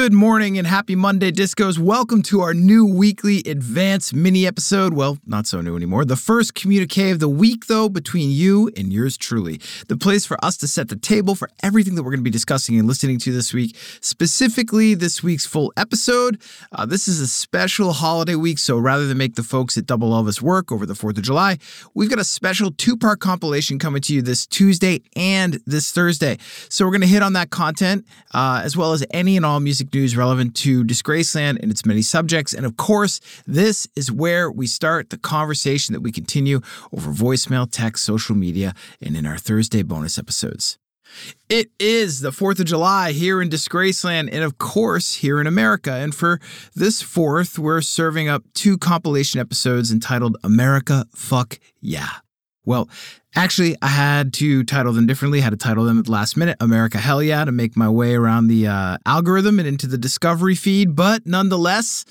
Good morning and happy Monday, Discos. Welcome to our new weekly advance mini episode. Well, not so new anymore. The first communique of the week, though, between you and yours truly. The place for us to set the table for everything that we're going to be discussing and listening to this week, specifically this week's full episode. Uh, this is a special holiday week, so rather than make the folks at Double Elvis work over the 4th of July, we've got a special two part compilation coming to you this Tuesday and this Thursday. So we're going to hit on that content uh, as well as any and all music news relevant to Disgraceland and its many subjects. And of course, this is where we start the conversation that we continue over voicemail, text, social media, and in our Thursday bonus episodes. It is the 4th of July here in Disgraceland and, of course, here in America. And for this 4th, we're serving up two compilation episodes entitled America Fuck Yeah. Well, actually, I had to title them differently. I had to title them at the last minute America Hell Yeah to make my way around the uh, algorithm and into the discovery feed. But nonetheless,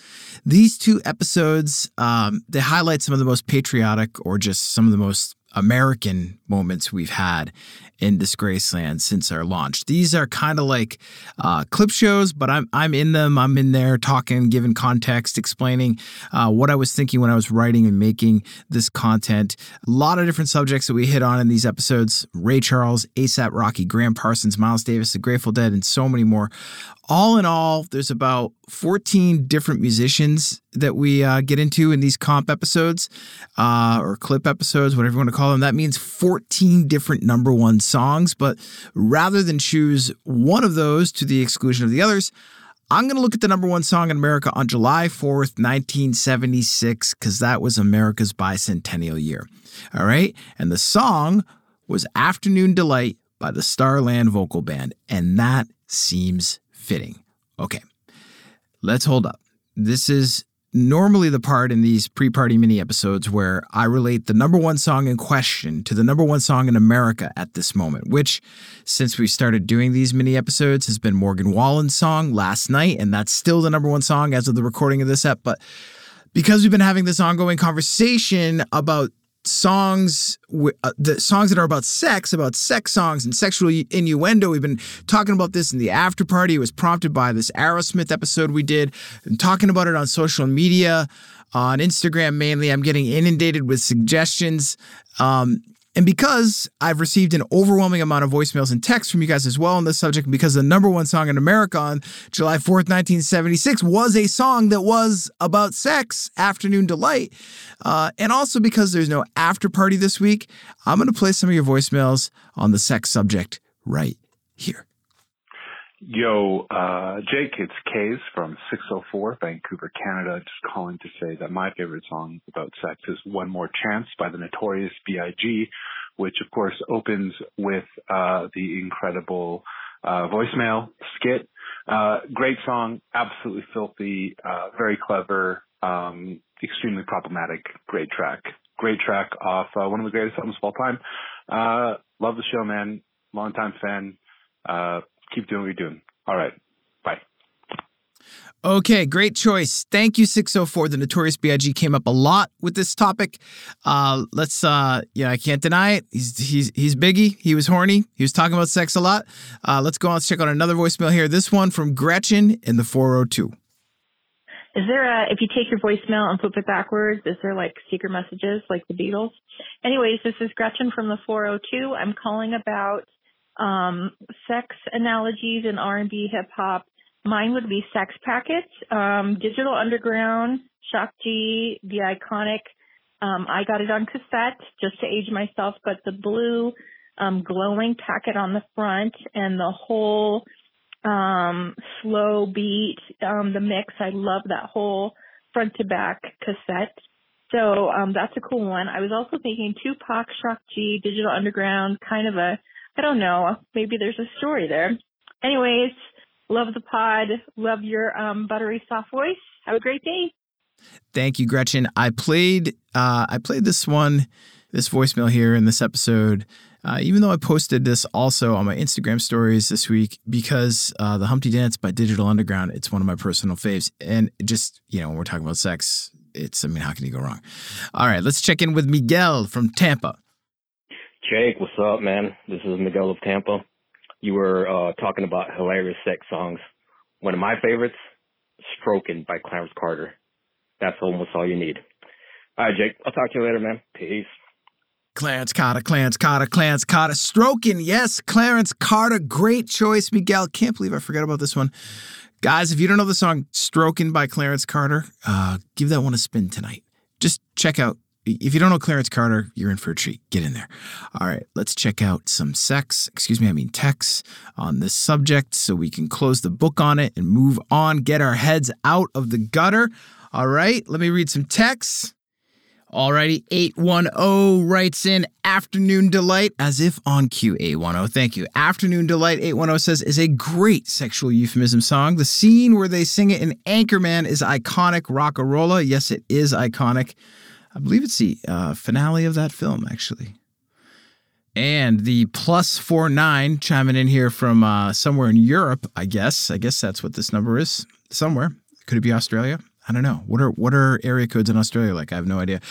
these two episodes, um, they highlight some of the most patriotic or just some of the most American moments we've had in Disgraceland since our launch. These are kind of like uh, clip shows, but I'm I'm in them. I'm in there talking, giving context, explaining uh, what I was thinking when I was writing and making this content. A lot of different subjects that we hit on in these episodes: Ray Charles, ASAP Rocky, Gram Parsons, Miles Davis, The Grateful Dead, and so many more. All in all, there's about 14 different musicians that we uh, get into in these comp episodes uh, or clip episodes, whatever you want to call them. That means 14 different number one songs. But rather than choose one of those to the exclusion of the others, I'm going to look at the number one song in America on July 4th, 1976, because that was America's bicentennial year. All right. And the song was Afternoon Delight by the Starland Vocal Band. And that seems fitting. Okay. Let's hold up. This is normally the part in these pre party mini episodes where I relate the number one song in question to the number one song in America at this moment, which, since we started doing these mini episodes, has been Morgan Wallen's song last night. And that's still the number one song as of the recording of this ep. But because we've been having this ongoing conversation about songs uh, the songs that are about sex about sex songs and sexual innuendo. We've been talking about this in the after party. It was prompted by this aerosmith episode we did and talking about it on social media on instagram mainly. I'm getting inundated with suggestions. Um, and because I've received an overwhelming amount of voicemails and texts from you guys as well on this subject, because the number one song in America on July 4th, 1976 was a song that was about sex, Afternoon Delight, uh, and also because there's no after party this week, I'm going to play some of your voicemails on the sex subject right here. Yo, uh, Jake, it's Kays from 604, Vancouver, Canada. Just calling to say that my favorite song about sex is One More Chance by the Notorious B.I.G., which of course opens with, uh, the incredible, uh, voicemail skit. Uh, great song, absolutely filthy, uh, very clever, um, extremely problematic, great track. great track off uh, one of the greatest albums of all time. Uh, love the show, man. Longtime fan. Uh, keep doing what you're doing. All right. Bye. Okay, great choice. Thank you, 604. The Notorious B.I.G. came up a lot with this topic. Uh, let's, uh, yeah, I can't deny it. He's, he's, he's Biggie. He was horny. He was talking about sex a lot. Uh, let's go on. Let's check out another voicemail here. This one from Gretchen in the 402. Is there a, if you take your voicemail and flip it backwards, is there like secret messages like the Beatles? Anyways, this is Gretchen from the 402. I'm calling about, um, sex analogies in R&B hip hop Mine would be Sex Packet, um, Digital Underground, Shock G, the iconic. Um, I got it on cassette just to age myself, but the blue um, glowing packet on the front and the whole um, slow beat, um, the mix. I love that whole front to back cassette. So um, that's a cool one. I was also thinking Tupac, Shock G, Digital Underground, kind of a, I don't know, maybe there's a story there. Anyways, Love the pod. Love your um, buttery soft voice. Have a great day. Thank you, Gretchen. I played uh, I played this one, this voicemail here in this episode. Uh, even though I posted this also on my Instagram stories this week because uh, the Humpty Dance by Digital Underground, it's one of my personal faves. And just, you know, when we're talking about sex, it's, I mean, how can you go wrong? All right, let's check in with Miguel from Tampa. Jake, what's up, man? This is Miguel of Tampa you were uh, talking about hilarious sex songs. One of my favorites, Stroking by Clarence Carter. That's almost all you need. All right, Jake. I'll talk to you later, man. Peace. Clarence Carter, Clarence Carter, Clarence Carter. Stroking, yes, Clarence Carter. Great choice, Miguel. Can't believe I forgot about this one. Guys, if you don't know the song Stroking by Clarence Carter, uh, give that one a spin tonight. Just check out if you don't know Clarence Carter, you're in for a treat. Get in there. All right, let's check out some sex, excuse me, I mean text on this subject so we can close the book on it and move on, get our heads out of the gutter. All right, let me read some texts. Alrighty, 810 writes in Afternoon Delight as if on cue. 810, thank you. Afternoon Delight, 810 says, is a great sexual euphemism song. The scene where they sing it in Anchorman is iconic. rock and Rockarola, yes, it is iconic. I believe it's the uh, finale of that film, actually. And the plus four nine chiming in here from uh, somewhere in Europe, I guess. I guess that's what this number is. Somewhere. Could it be Australia? I don't know. What are what are area codes in Australia like? I have no idea.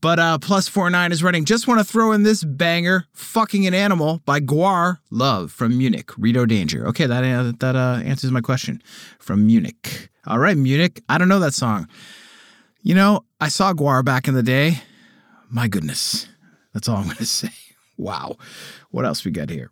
But uh, plus four nine is running. Just want to throw in this banger, "Fucking an Animal" by GWAR Love from Munich. Rito Danger. Okay, that uh, that uh, answers my question. From Munich. All right, Munich. I don't know that song. You know, I saw GWAR back in the day. My goodness. That's all I'm going to say. Wow. What else we got here?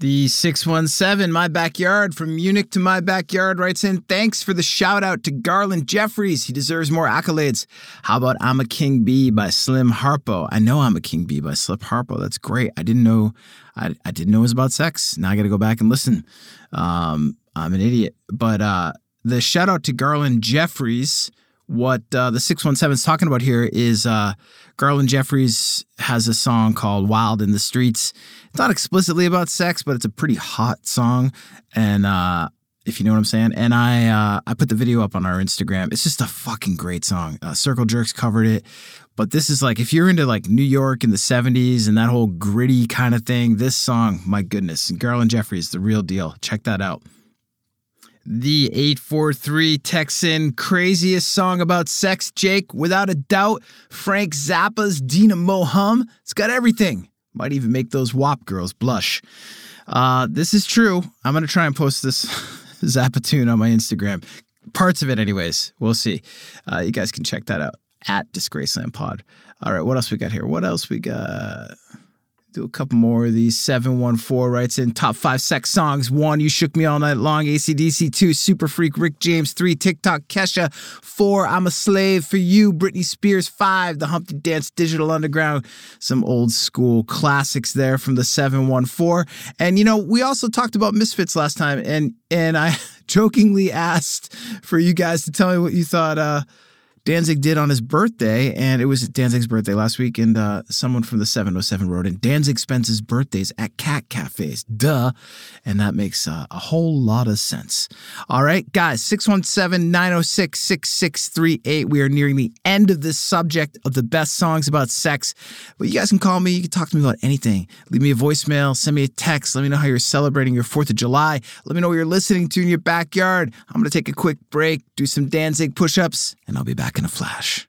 The 617, My Backyard from Munich to My Backyard writes in, Thanks for the shout out to Garland Jeffreys. He deserves more accolades. How about I'm a King Bee by Slim Harpo? I know I'm a King Bee by Slim Harpo. That's great. I didn't know I, I didn't know it was about sex. Now I gotta go back and listen. Um, I'm an idiot. But uh, the shout out to Garland Jeffreys what uh, the 617 is talking about here is uh, Garland Jeffreys has a song called Wild in the Streets. It's not explicitly about sex, but it's a pretty hot song. And uh, if you know what I'm saying. And I uh, I put the video up on our Instagram. It's just a fucking great song. Uh, Circle Jerks covered it. But this is like, if you're into like New York in the 70s and that whole gritty kind of thing, this song, my goodness. Garland Jeffreys, the real deal. Check that out. The 843 Texan craziest song about sex, Jake. Without a doubt, Frank Zappa's Dinah-Moe Humm. It's got everything. Might even make those WAP girls blush. Uh, this is true. I'm going to try and post this Zappa tune on my Instagram. Parts of it, anyways. We'll see. Uh, you guys can check that out at Disgraceland Pod. All right, what else we got here? What else we got? Do a couple more of these. 714 writes in top five sex songs. One, You Shook Me All Night Long. AC/DC. Two, Super Freak. Rick James. Three, TikTok. Kesha. Four, I'm a Slave for You. Britney Spears. Five, The Humpty Dance. Digital Underground. Some old school classics there from the 714. And, you know, we also talked about Misfits last time, and, and I jokingly asked for you guys to tell me what you thought. Uh, Danzig did on his birthday, and it was Danzig's birthday last week. And uh, someone from the 707 wrote in Danzig spends his birthdays at cat cafes. Duh. And that makes uh, a whole lot of sense. All right, guys, 617 906 6638. We are nearing the end of this subject of the best songs about sex. But you guys can call me. You can talk to me about anything. Leave me a voicemail, send me a text. Let me know how you're celebrating your 4th of July. Let me know what you're listening to in your backyard. I'm going to take a quick break, do some Danzig push ups, and I'll be back in a flash.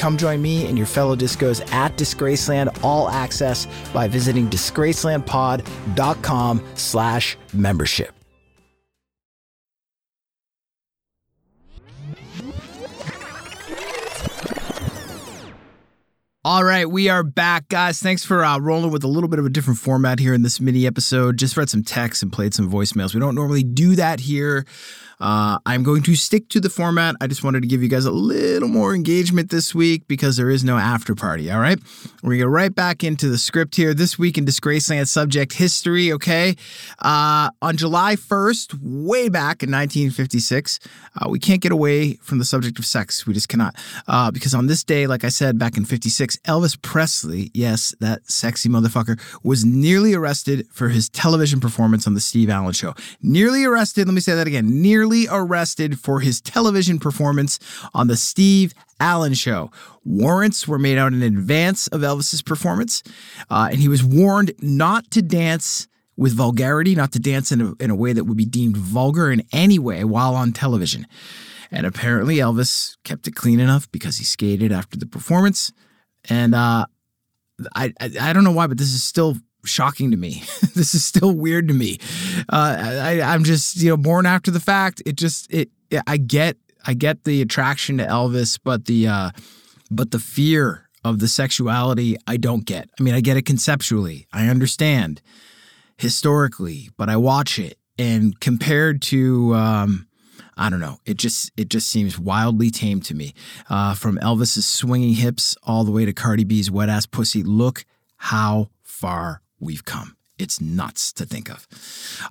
Come join me and your fellow discos at Disgraceland All Access by visiting disgracelandpod.com slash membership. All right, we are back, guys. Thanks for uh, rolling with a little bit of a different format here in this mini episode. Just read some text and played some voicemails. We don't normally do that here. Uh, I'm going to stick to the format. I just wanted to give you guys a little more engagement this week because there is no after party. All right. We're going to right back into the script here. This week in Disgraceland subject history. Okay. Uh, on July 1st, way back in 1956, uh, we can't get away from the subject of sex. We just cannot. Uh, because on this day, like I said, back in 56, Elvis Presley, yes, that sexy motherfucker, was nearly arrested for his television performance on The Steve Allen Show. Nearly arrested. Let me say that again. Nearly arrested for his television performance on The Steve Allen Show. Warrants were made out in advance of Elvis's performance, uh, and he was warned not to dance with vulgarity, not to dance in a, in a way that would be deemed vulgar in any way while on television. And apparently, Elvis kept it clean enough because he skated after the performance. And uh, I, I, I don't know why, but this is still shocking to me. this is still weird to me. Uh, I, I'm just you know born after the fact. It just it I get I get the attraction to Elvis, but the uh, but the fear of the sexuality I don't get. I mean, I get it conceptually. I understand historically, but I watch it and compared to um, I don't know. It just it just seems wildly tame to me. Uh, from Elvis's swinging hips all the way to Cardi B's wet ass pussy. Look how far we've come. It's nuts to think of.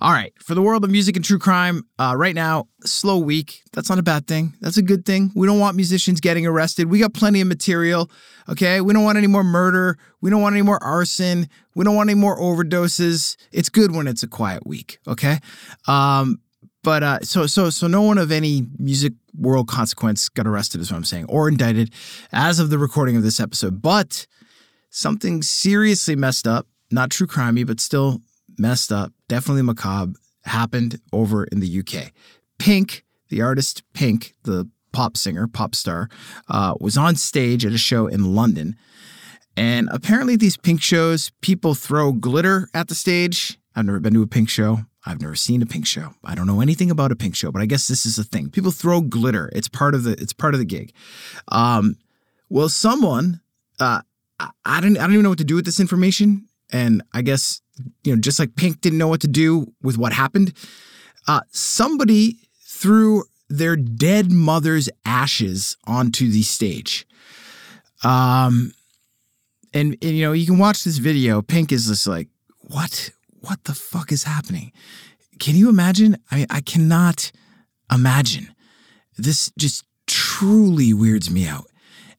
All right, for the world of music and true crime, uh, right now, slow week. That's not a bad thing. That's a good thing. We don't want musicians getting arrested. We got plenty of material. Okay, we don't want any more murder. We don't want any more arson. We don't want any more overdoses. It's good when it's a quiet week. Okay, um, but uh, so so so no one of any music world consequence got arrested, is what I'm saying, or indicted as of the recording of this episode. But something seriously messed up, not true crimey, but still messed up, definitely macabre, happened over in the UK. Pink, the artist Pink, the pop singer, pop star, uh, was on stage at a show in London. And apparently, these pink shows, people throw glitter at the stage. I've never been to a pink show. I've never seen a pink show. I don't know anything about a pink show, but I guess this is a thing. People throw glitter. It's part of the it's part of the gig. Um, well, someone uh, I, I don't I don't even know what to do with this information, and I guess you know just like Pink didn't know what to do with what happened. Uh, somebody threw their dead mother's ashes onto the stage. Um, and, and you know you can watch this video. Pink is just like, what what the fuck is happening? Can you imagine? I mean, I cannot imagine. This just truly weirds me out.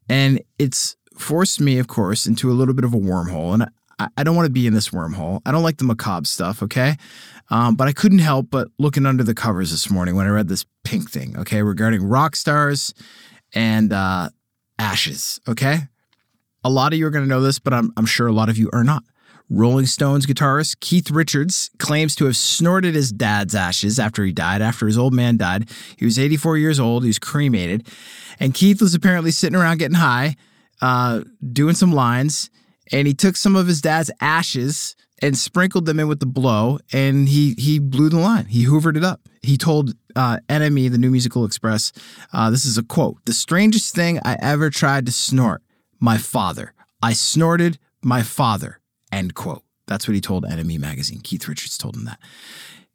And it's forced me, of course, into a little bit of a wormhole. And I, don't want to be in this wormhole. I don't like the macabre stuff, okay? Um, but I couldn't help but looking under the covers this morning when I read this pink thing, okay, regarding rock stars and uh, ashes, okay? A lot of you are going to know this, but I'm, I'm sure a lot of you are not. Rolling Stones guitarist Keith Richards claims to have snorted his dad's ashes after he died, after his old man died. He was 84 years old, he was cremated. And Keith was apparently sitting around getting high, uh, doing some lines, and he took some of his dad's ashes and sprinkled them in with the blow, and he he blew the line. He hoovered it up. He told uh, the New Musical Express, uh, this is a quote: "The strangest thing I ever tried to snort, my father. I snorted my father." End quote. That's what he told NME magazine. Keith Richards told him that.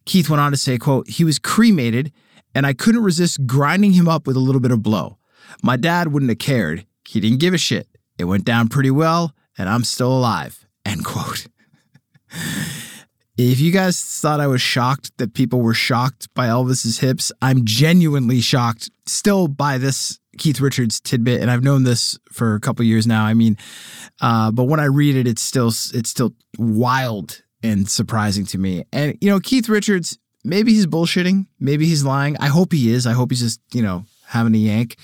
Keith went on to say, quote, he was cremated and I couldn't resist grinding him up with a little bit of blow. My dad wouldn't have cared. He didn't give a shit. It went down pretty well and I'm still alive. End quote. if you guys thought I was shocked that people were shocked by Elvis's hips, I'm genuinely shocked still by this Keith Richards tidbit, and I've known this for a couple years now. I mean, uh, but when I read it, it's still it's still wild and surprising to me. And you know, Keith Richards, maybe he's bullshitting, maybe he's lying. I hope he is. I hope he's just you know having a yank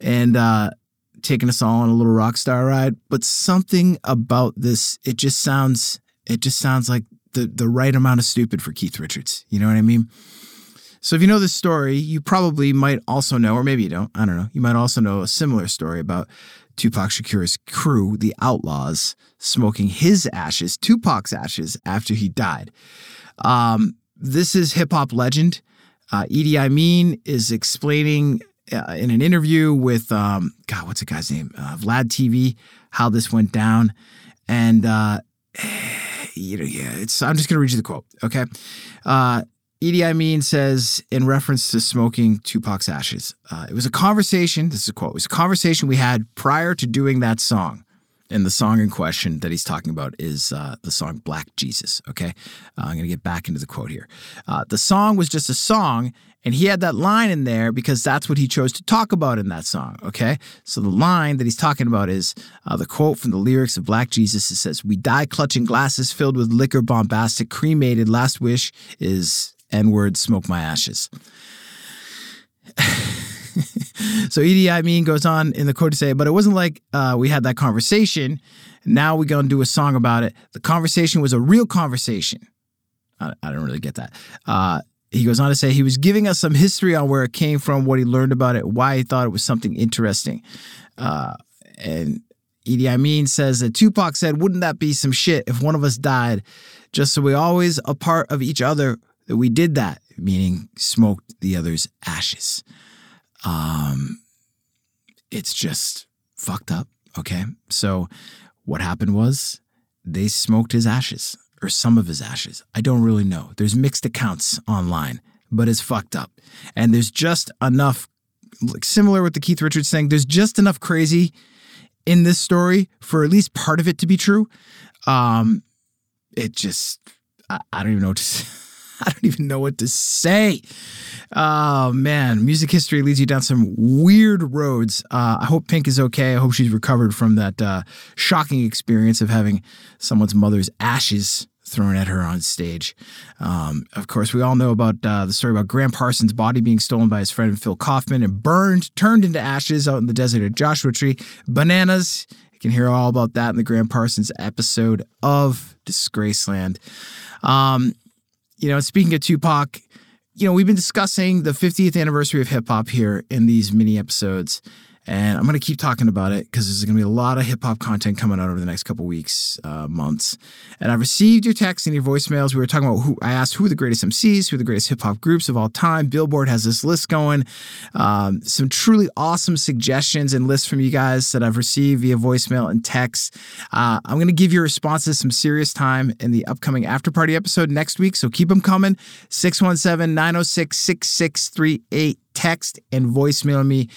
and uh, taking us all on a little rock star ride. But something about this, it just sounds it just sounds like the the right amount of stupid for Keith Richards. You know what I mean? So if you know this story, you probably might also know, or maybe you don't, I don't know, you might also know a similar story about Tupac Shakur's crew, the Outlawz, smoking his ashes, Tupac's ashes, after he died. Um, this is hip hop legend. Uh, E.D.I. Mean is explaining uh, in an interview with, um, God, what's the guy's name? Uh, Vlad TV, how this went down. And, uh, you know, yeah, it's, I'm just to read you the quote, okay? Uh, E.D.I. Mean says in reference to smoking Tupac's ashes, uh, it was a conversation. This is a quote. It was a conversation we had prior to doing that song. And the song in question that he's talking about is uh, the song Black Jesus. Okay. Uh, I'm going to get back into the quote here. Uh, the song was just a song, and he had that line in there because that's what he chose to talk about in that song. Okay. So the line that he's talking about is uh, the quote from the lyrics of Black Jesus. It says, We die clutching glasses filled with liquor bombastic, cremated. Last wish is N word, smoke my ashes. so E.D.I. Mean goes on in the quote to say, but it wasn't like uh, we had that conversation. Now we're going to do a song about it. The conversation was a real conversation. I, I don't really get that. Uh, he goes on to say he was giving us some history on where it came from, what he learned about it, why he thought it was something interesting. Uh, and E.D.I. Mean says that Tupac said, Wouldn't that be some shit if one of us died? Just so we always a part of each other that we did that, meaning smoked the other's ashes. Um, it's just fucked up. Okay. So what happened was they smoked his ashes or some of his ashes. I don't really know. There's mixed accounts online, but it's fucked up. And there's just enough, like similar with the Keith Richards thing, there's just enough crazy in this story for at least part of it to be true. Um, it just, I, I don't even know what to say. I don't even know what to say. Oh man, music history leads you down some weird roads. Uh, I hope Pink is okay. I hope she's recovered from that uh, shocking experience of having someone's mother's ashes thrown at her on stage. Um, of course, we all know about uh, the story about Gram Parsons' body being stolen by his friend Phil Kaufman and burned, turned into ashes out in the desert of Joshua Tree. Bananas. You can hear all about that in the Gram Parsons episode of Disgraceland. Um, you know, speaking of Tupac, you know, we've been discussing the 50th anniversary of hip hop here in these mini episodes. And I'm going to keep talking about it because there's going to be a lot of hip hop content coming out over the next couple weeks, uh, months. And I've received your texts and your voicemails. We were talking about who I asked who are the greatest MCs, who are the greatest hip hop groups of all time. Billboard has this list going. Um, some truly awesome suggestions and lists from you guys that I've received via voicemail and text. Uh, I'm going to give your responses some serious time in the upcoming after party episode next week. So keep them coming. 617 906 6638. Text and voicemail me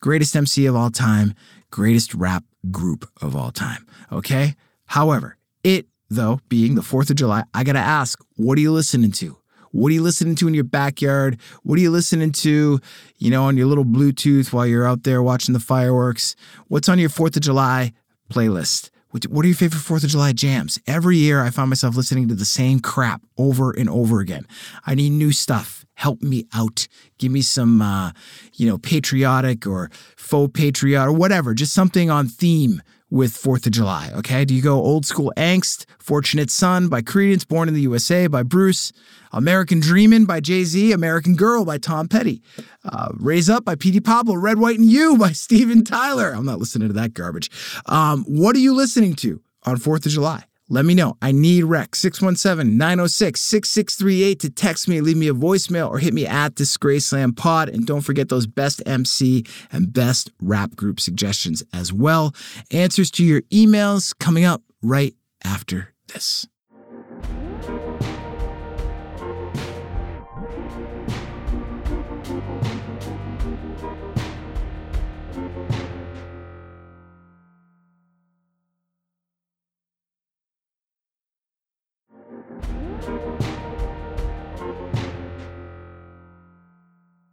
greatest MC of all time, greatest rap group of all time. Okay? However, it, though, being the 4th of July, I gotta ask, what are you listening to? What are you listening to in your backyard? What are you listening to, you know, on your little Bluetooth while you're out there watching the fireworks? What's on your 4th of July playlist? What are your favorite 4th of July jams? Every year I find myself listening to the same crap over and over again. I need new stuff. Help me out. Give me some, uh, you know, patriotic or faux patriotic or whatever, just something on theme with 4th of July, okay? Do you go old school angst, Fortunate Son by Creedence, Born in the USA by Bruce, American Dreamin' by Jay Z, American Girl by Tom Petty, uh, Raise Up by Petey Pablo, Red, White, and You by Steven Tyler. I'm not listening to that garbage. Um, what are you listening to on 4th of July? Let me know. I need rec 617 906 6638 to text me, leave me a voicemail, or hit me at Disgraceland Pod. And don't forget those best MC and best rap group suggestions as well. Answers to your emails coming up right after this.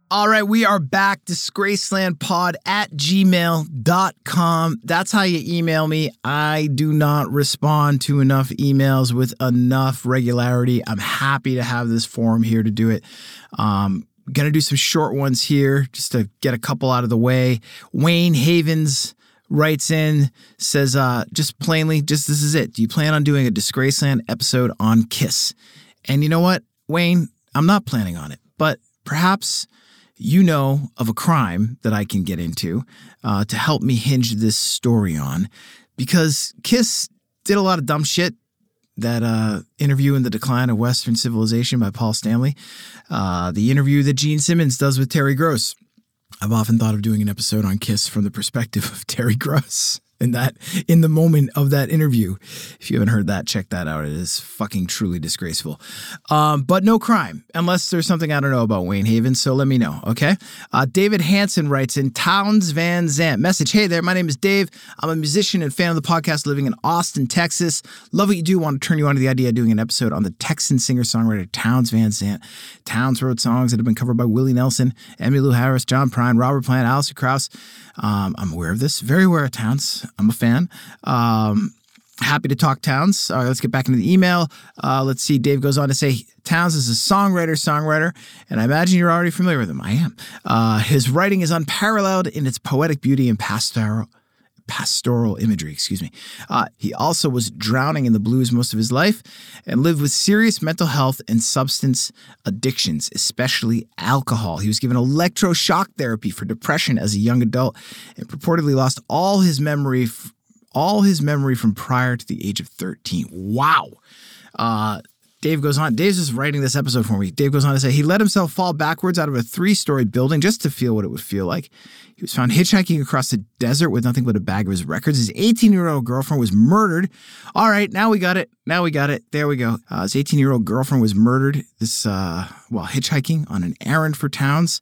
All right, we are back. Disgracelandpod at gmail.com. That's how you email me. I do not respond to enough emails with enough regularity. I'm happy to have this forum here to do it. Um, gonna do some short ones here just to get a couple out of the way. Wayne Havens writes in, says, uh, just plainly, just this is it. Do you plan on doing a Disgraceland episode on Kiss? And you know what, Wayne, I'm not planning on it, but perhaps you know of a crime that I can get into uh, to help me hinge this story on because Kiss did a lot of dumb shit. That uh, interview in the decline of Western civilization by Paul Stanley, uh, the interview that Gene Simmons does with Terry Gross. I've often thought of doing an episode on Kiss from the perspective of Terry Gross in that in the moment of that interview. If you haven't heard that, check that out. It is fucking truly disgraceful. Um, but no crime, unless there's something I don't know about Wayne Haven. So let me know, okay? Uh, David Hanson writes in Townes Van Zandt message. Hey there, my name is Dave. I'm a musician and fan of the podcast, living in Austin, Texas. Love what you do. Want to turn you on to the idea of doing an episode on the Texan singer songwriter Townes Van Zandt. Townes wrote songs that have been covered by Willie Nelson, Emmylou Harris, John Prine, Robert Plant, Alison Krauss. Um, I'm aware of this. Very aware of Townes. I'm a fan. Um, happy to talk Townes. All right, let's get back into the email. Uh, let's see. Dave goes on to say Townes is a songwriter, songwriter, and I imagine you're already familiar with him. I am. Uh, his writing is unparalleled in its poetic beauty and pastoral pastoral imagery, excuse me. Uh, he also was drowning in the blues most of his life and lived with serious mental health and substance addictions, especially alcohol. He was given electroshock therapy for depression as a young adult and purportedly lost all his memory, f- all his memory from prior to the age of 13. Wow. Uh, Dave goes on. Dave's just writing this episode for me. Dave goes on to say he let himself fall backwards out of a three story building just to feel what it would feel like. He was found hitchhiking across the desert with nothing but a bag of his records. His 18 year old girlfriend was murdered. All right, now we got it. Now we got it. There we go. Uh, his 18 year old girlfriend was murdered this uh, while hitchhiking on an errand for Townes.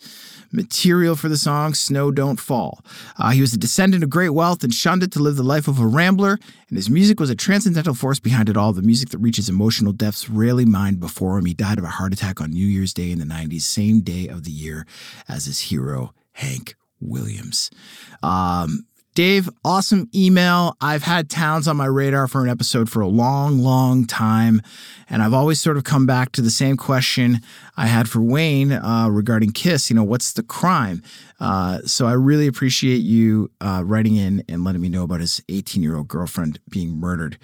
Material for the song Snow Don't Fall. Uh, he was a descendant of great wealth and shunned it to live the life of a rambler, and his music was a transcendental force behind it all. The music that reaches emotional depths rarely mined before him. He died of a heart attack on New Year's Day in the 90s, same day of the year as his hero, Hank Williams. Um, Dave, awesome email. I've had Townes on my radar for an episode for a long, long time. And I've always sort of come back to the same question I had for Wayne uh, regarding Kiss. You know, what's the crime? Uh, so I really appreciate you uh, writing in and letting me know about his 18 year old girlfriend being murdered.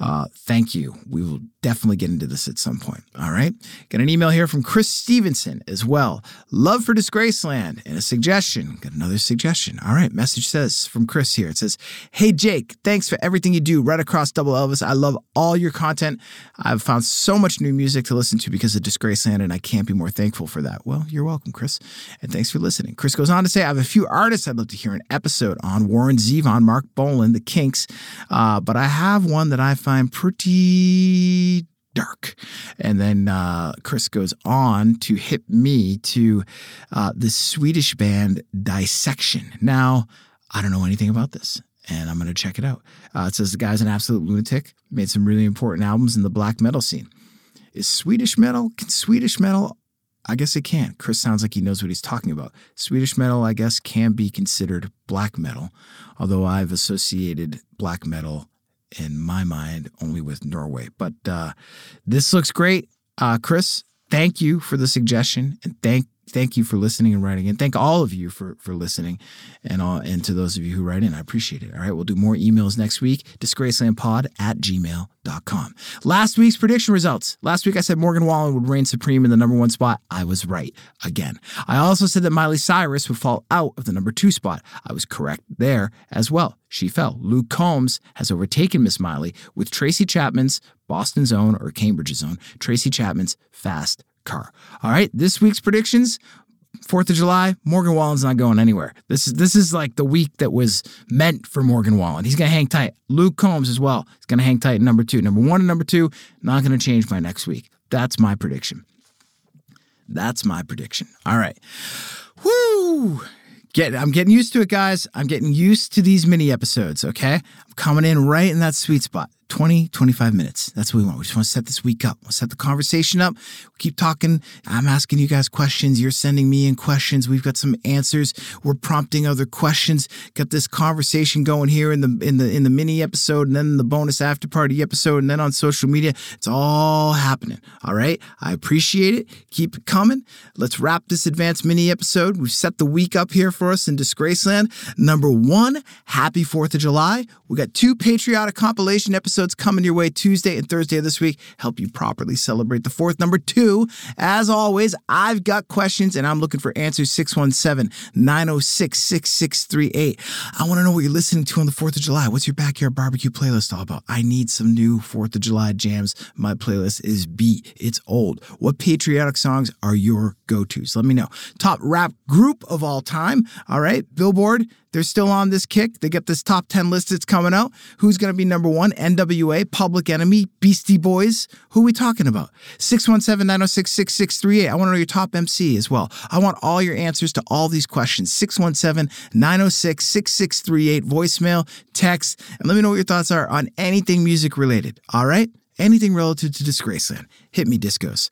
Uh, thank you. We will definitely get into this at some point. All right. Got an email here from Chris Stevenson as well. Love for Disgraceland and a suggestion. Got another suggestion. All right. Message says from Chris here. It says, Hey, Jake, thanks for everything you do right across Double Elvis. I love all your content. I've found so much new music to listen to because of Disgraceland, and I can't be more thankful for that. Well, you're welcome, Chris. And thanks for listening. Chris goes on to say, I have a few artists I'd love to hear an episode on Warren Zevon, Marc Bolan, The Kinks, uh, but I have one that I find pretty dark. And then uh, Chris goes on to hit me to uh, the Swedish band Dissection. Now, I don't know anything about this. And I'm going to check it out. Uh, it says the guy's an absolute lunatic, made some really important albums in the black metal scene. Is Swedish metal, can Swedish metal, I guess it can. Chris sounds like he knows what he's talking about. Swedish metal, I guess, can be considered black metal, although I've associated black metal in my mind only with Norway. But uh, this looks great. Uh, Chris, thank you for the suggestion and thank thank you for listening and writing in. Thank all of you for for listening and all and to those of you who write in. I appreciate it. All right, we'll do more emails next week. Disgracelandpod at gmail.com. Last week's prediction results. Last week I said Morgan Wallen would reign supreme in the number one spot. I was right again. I also said that Miley Cyrus would fall out of the number two spot. I was correct there as well. She fell. Luke Combs has overtaken Miss Miley with Tracy Chapman's Boston's own or Cambridge's own Tracy Chapman's Fast car. All right, this week's predictions. Fourth of July, Morgan Wallen's not going anywhere. This is this is like the week that was meant for Morgan Wallen. He's gonna hang tight. Luke Combs as well. He's gonna hang tight. Number two, number one, and number two, not gonna change by next week. That's my prediction. That's my prediction. All right. Woo! Get, I'm getting used to it, guys. I'm getting used to these mini episodes, okay? I'm coming in right in that sweet spot. 20, 25 minutes. That's what we want. We just want to set this week up. We'll set the conversation up. We keep talking. I'm asking you guys questions. You're sending me in questions. We've got some answers. We're prompting other questions. Got this conversation going here in the in the in the mini episode and then the bonus after party episode and then on social media. It's all happening. All right. I appreciate it. Keep it coming. Let's wrap this advanced mini episode. We've set the week up here for us in Disgraceland. Number one, happy 4th of July. We got two patriotic compilation episodes coming your way Tuesday and Thursday of this week. Help you properly celebrate the 4th. Number two, as always, I've got questions and I'm looking for answers 617 906 6638. I want to know what you're listening to on the 4th of July. What's your backyard barbecue playlist all about? I need some new 4th of July jams. My playlist is beat. It's old. What patriotic songs are your go tos? Let me know. Top rap group of all time. All right. Billboard they're still on this kick. They get this top 10 list that's coming out. Who's going to be number one? NWA, Public Enemy, Beastie Boys. Who are we talking about? 617 906 6638. I want to know your top MC as well. I want all your answers to all these questions. 617 906 6638. Voicemail, text, and let me know what your thoughts are on anything music related. All right? Anything relative to Disgraceland. Hit me, Discos.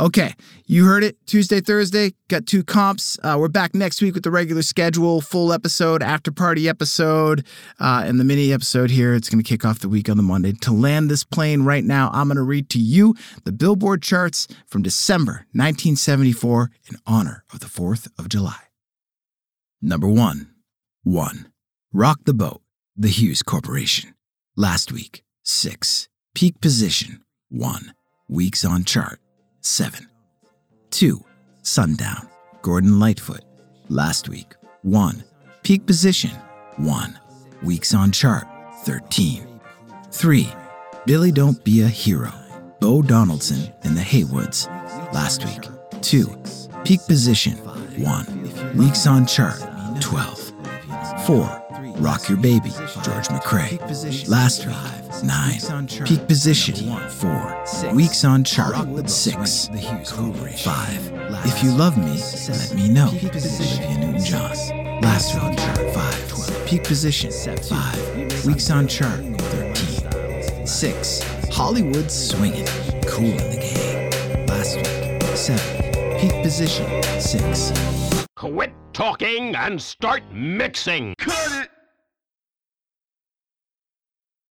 Okay, you heard it. Tuesday, Thursday, got two comps. Uh, we're back next week with the regular schedule, full episode, after party episode, uh, and the mini episode here. It's going to kick off the week on the Monday. To land this plane right now, I'm going to read to you the Billboard charts from December 1974 in honor of the 4th of July. Number one, one, Rock the Boat, the Hues Corporation. Last week, six, peak position, one, weeks on chart 7. 2. Sundown, Gordon Lightfoot. Last week, 1. Peak position, 1. Weeks on chart, 13. 3. Billy Don't Be a Hero, Bo Donaldson and the Haywoods. Last week, 2. Peak position, 1. Weeks on chart, 12. 4. Rock Your Baby, George McCrae. Last week, 9. Peak position, 4. Weeks on chart, 6. 5. If You Love Me, Let Me Know, Olivia Newton-John. Last week, 5. Peak position, 5. Weeks on chart, 13. 6. Hollywood Swinging, Kool & the Gang. Last week, 7. Peak position, 6. Quit talking and start mixing. Cut it!